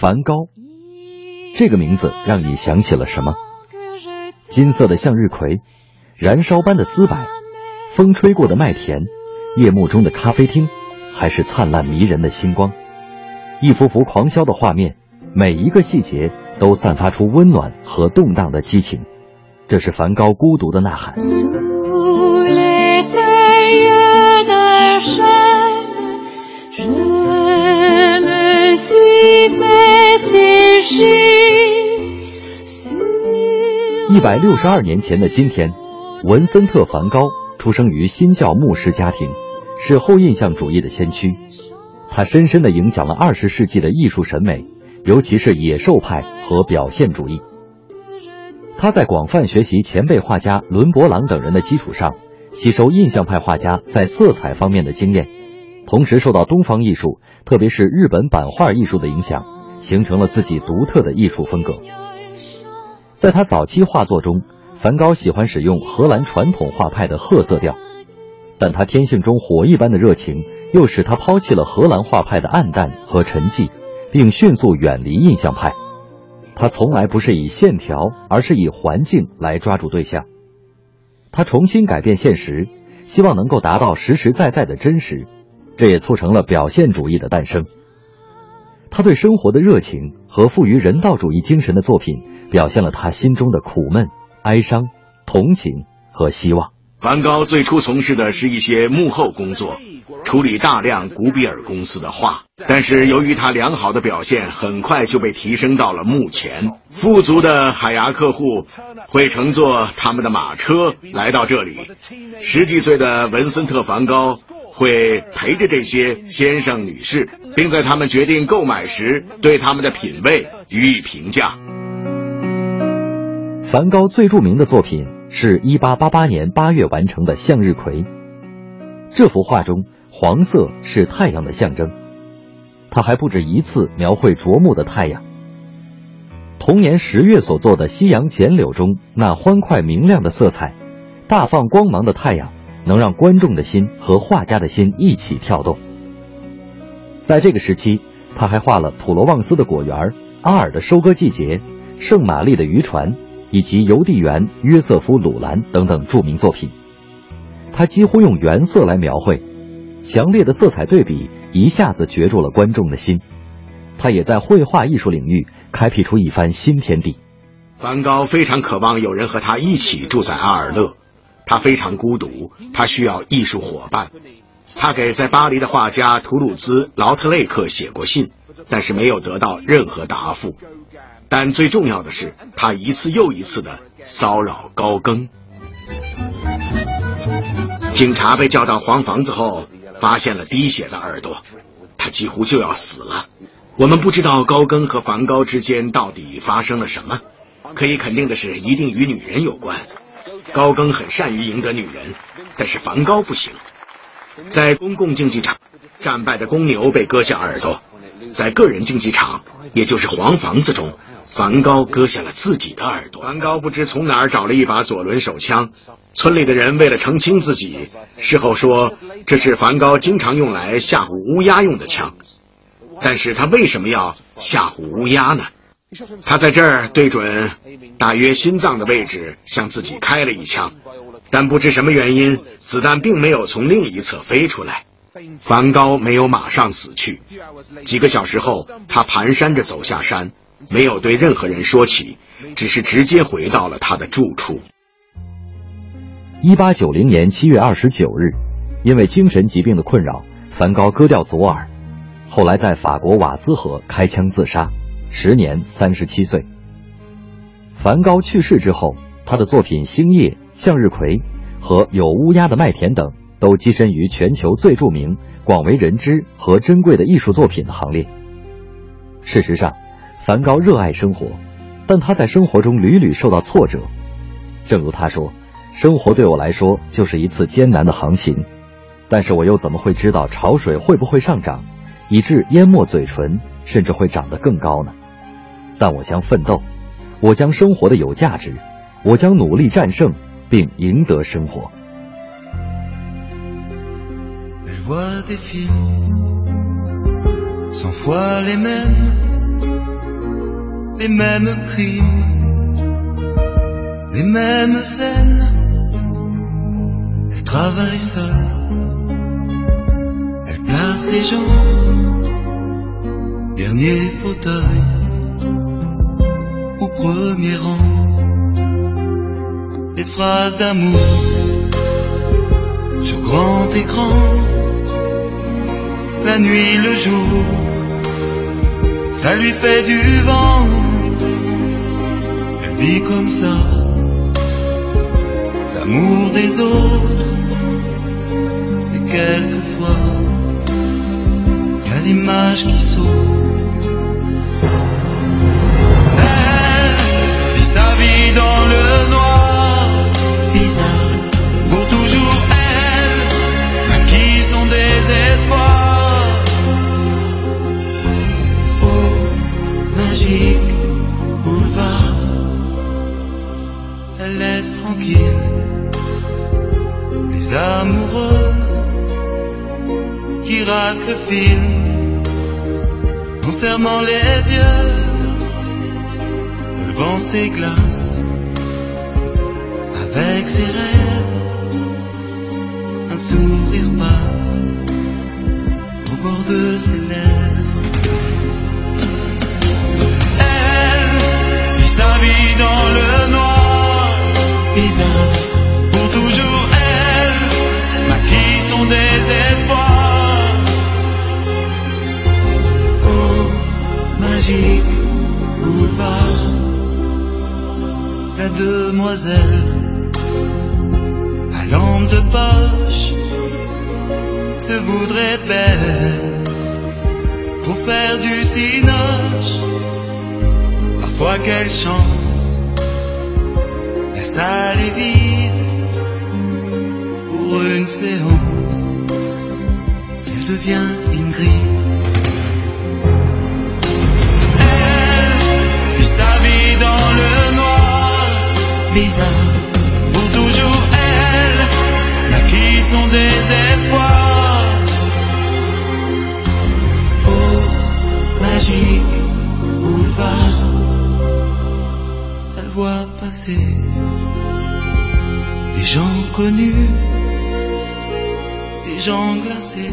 梵高，这个名字让你想起了什么？金色的向日葵，燃烧般的丝柏，风吹过的麦田，夜幕中的咖啡厅，还是灿烂迷人的星光？一幅幅狂销的画面，每一个细节都散发出温暖和动荡的激情。这是梵高孤独的呐喊。一百六十二年前的今天，文森特·梵高出生于新教牧师家庭，是后印象主义的先驱。他深深的影响了二十世纪的艺术审美，尤其是野兽派和表现主义。他在广泛学习前辈画家伦勃朗等人的基础上，吸收印象派画家在色彩方面的经验，同时受到东方艺术，特别是日本版画艺术的影响，形成了自己独特的艺术风格。在他早期画作中，梵高喜欢使用荷兰传统画派的褐色调，但他天性中火一般的热情又使他抛弃了荷兰画派的暗淡和沉寂，并迅速远离印象派。他从来不是以线条，而是以环境来抓住对象。他重新改变现实，希望能够达到实实在在的真实，这也促成了表现主义的诞生。他对生活的热情和富于人道主义精神的作品，表现了他心中的苦闷、哀伤、同情和希望。梵高最初从事的是一些幕后工作，处理大量古比尔公司的画。但是由于他良好的表现，很快就被提升到了幕前。富足的海牙客户会乘坐他们的马车来到这里。十几岁的文森特·梵高。会陪着这些先生女士，并在他们决定购买时对他们的品味予以评价。梵高最著名的作品是一八八八年八月完成的《向日葵》。这幅画中，黄色是太阳的象征。他还不止一次描绘灼目的太阳。同年十月所做的《夕阳剪柳》中，那欢快明亮的色彩，大放光芒的太阳。能让观众的心和画家的心一起跳动。在这个时期，他还画了普罗旺斯的果园、阿尔的收割季节、圣玛丽的渔船以及邮递员约瑟夫·鲁兰等等著名作品。他几乎用原色来描绘，强烈的色彩对比一下子攫住了观众的心。他也在绘画艺术领域开辟出一番新天地。梵高非常渴望有人和他一起住在阿尔勒。他非常孤独，他需要艺术伙伴。他给在巴黎的画家图鲁兹·劳特雷克写过信，但是没有得到任何答复。但最重要的是，他一次又一次的骚扰高更。警察被叫到黄房子后，发现了滴血的耳朵，他几乎就要死了。我们不知道高更和梵高之间到底发生了什么，可以肯定的是，一定与女人有关。高更很善于赢得女人，但是梵高不行。在公共竞技场，战败的公牛被割下耳朵；在个人竞技场，也就是黄房子中，梵高割下了自己的耳朵。梵高不知从哪儿找了一把左轮手枪，村里的人为了澄清自己，事后说这是梵高经常用来吓唬乌鸦用的枪。但是他为什么要吓唬乌鸦呢？他在这儿对准大约心脏的位置向自己开了一枪，但不知什么原因，子弹并没有从另一侧飞出来。梵高没有马上死去，几个小时后，他蹒跚着走下山，没有对任何人说起，只是直接回到了他的住处。一八九零年七月二十九日，因为精神疾病的困扰，梵高割掉左耳，后来在法国瓦兹河开枪自杀。时年三十七岁。梵高去世之后，他的作品《星夜》《向日葵》和《有乌鸦的麦田》等，都跻身于全球最著名、广为人知和珍贵的艺术作品的行列。事实上，梵高热爱生活，但他在生活中屡屡受到挫折。正如他说：“生活对我来说就是一次艰难的航行，但是我又怎么会知道潮水会不会上涨，以致淹没嘴唇，甚至会长得更高呢？”但我将奋斗，我将生活的有价值，我将努力战胜并赢得生活。les gens. Dernier fauteuil ou premier rang. Les phrases d'amour sur grand écran. La nuit, le jour, ça lui fait du vent. Elle vit comme ça, l'amour des autres qui. Elle vit sa vie dans le noir, bizarre, pour toujours elle, maquille son désespoir. Oh, magique boulevard, elle laisse tranquille les amoureux qui film en fermant les yeux. Le vent s'églace avec ses rêves. Un sourire passe au bord de ses lèvres. Magique boulevard, la demoiselle à lampe de poche se voudrait belle pour faire du cinoche. Parfois quelle chance, la salle est vide pour une séance. Elle devient Ingrid. Des gens connus, des gens glacés.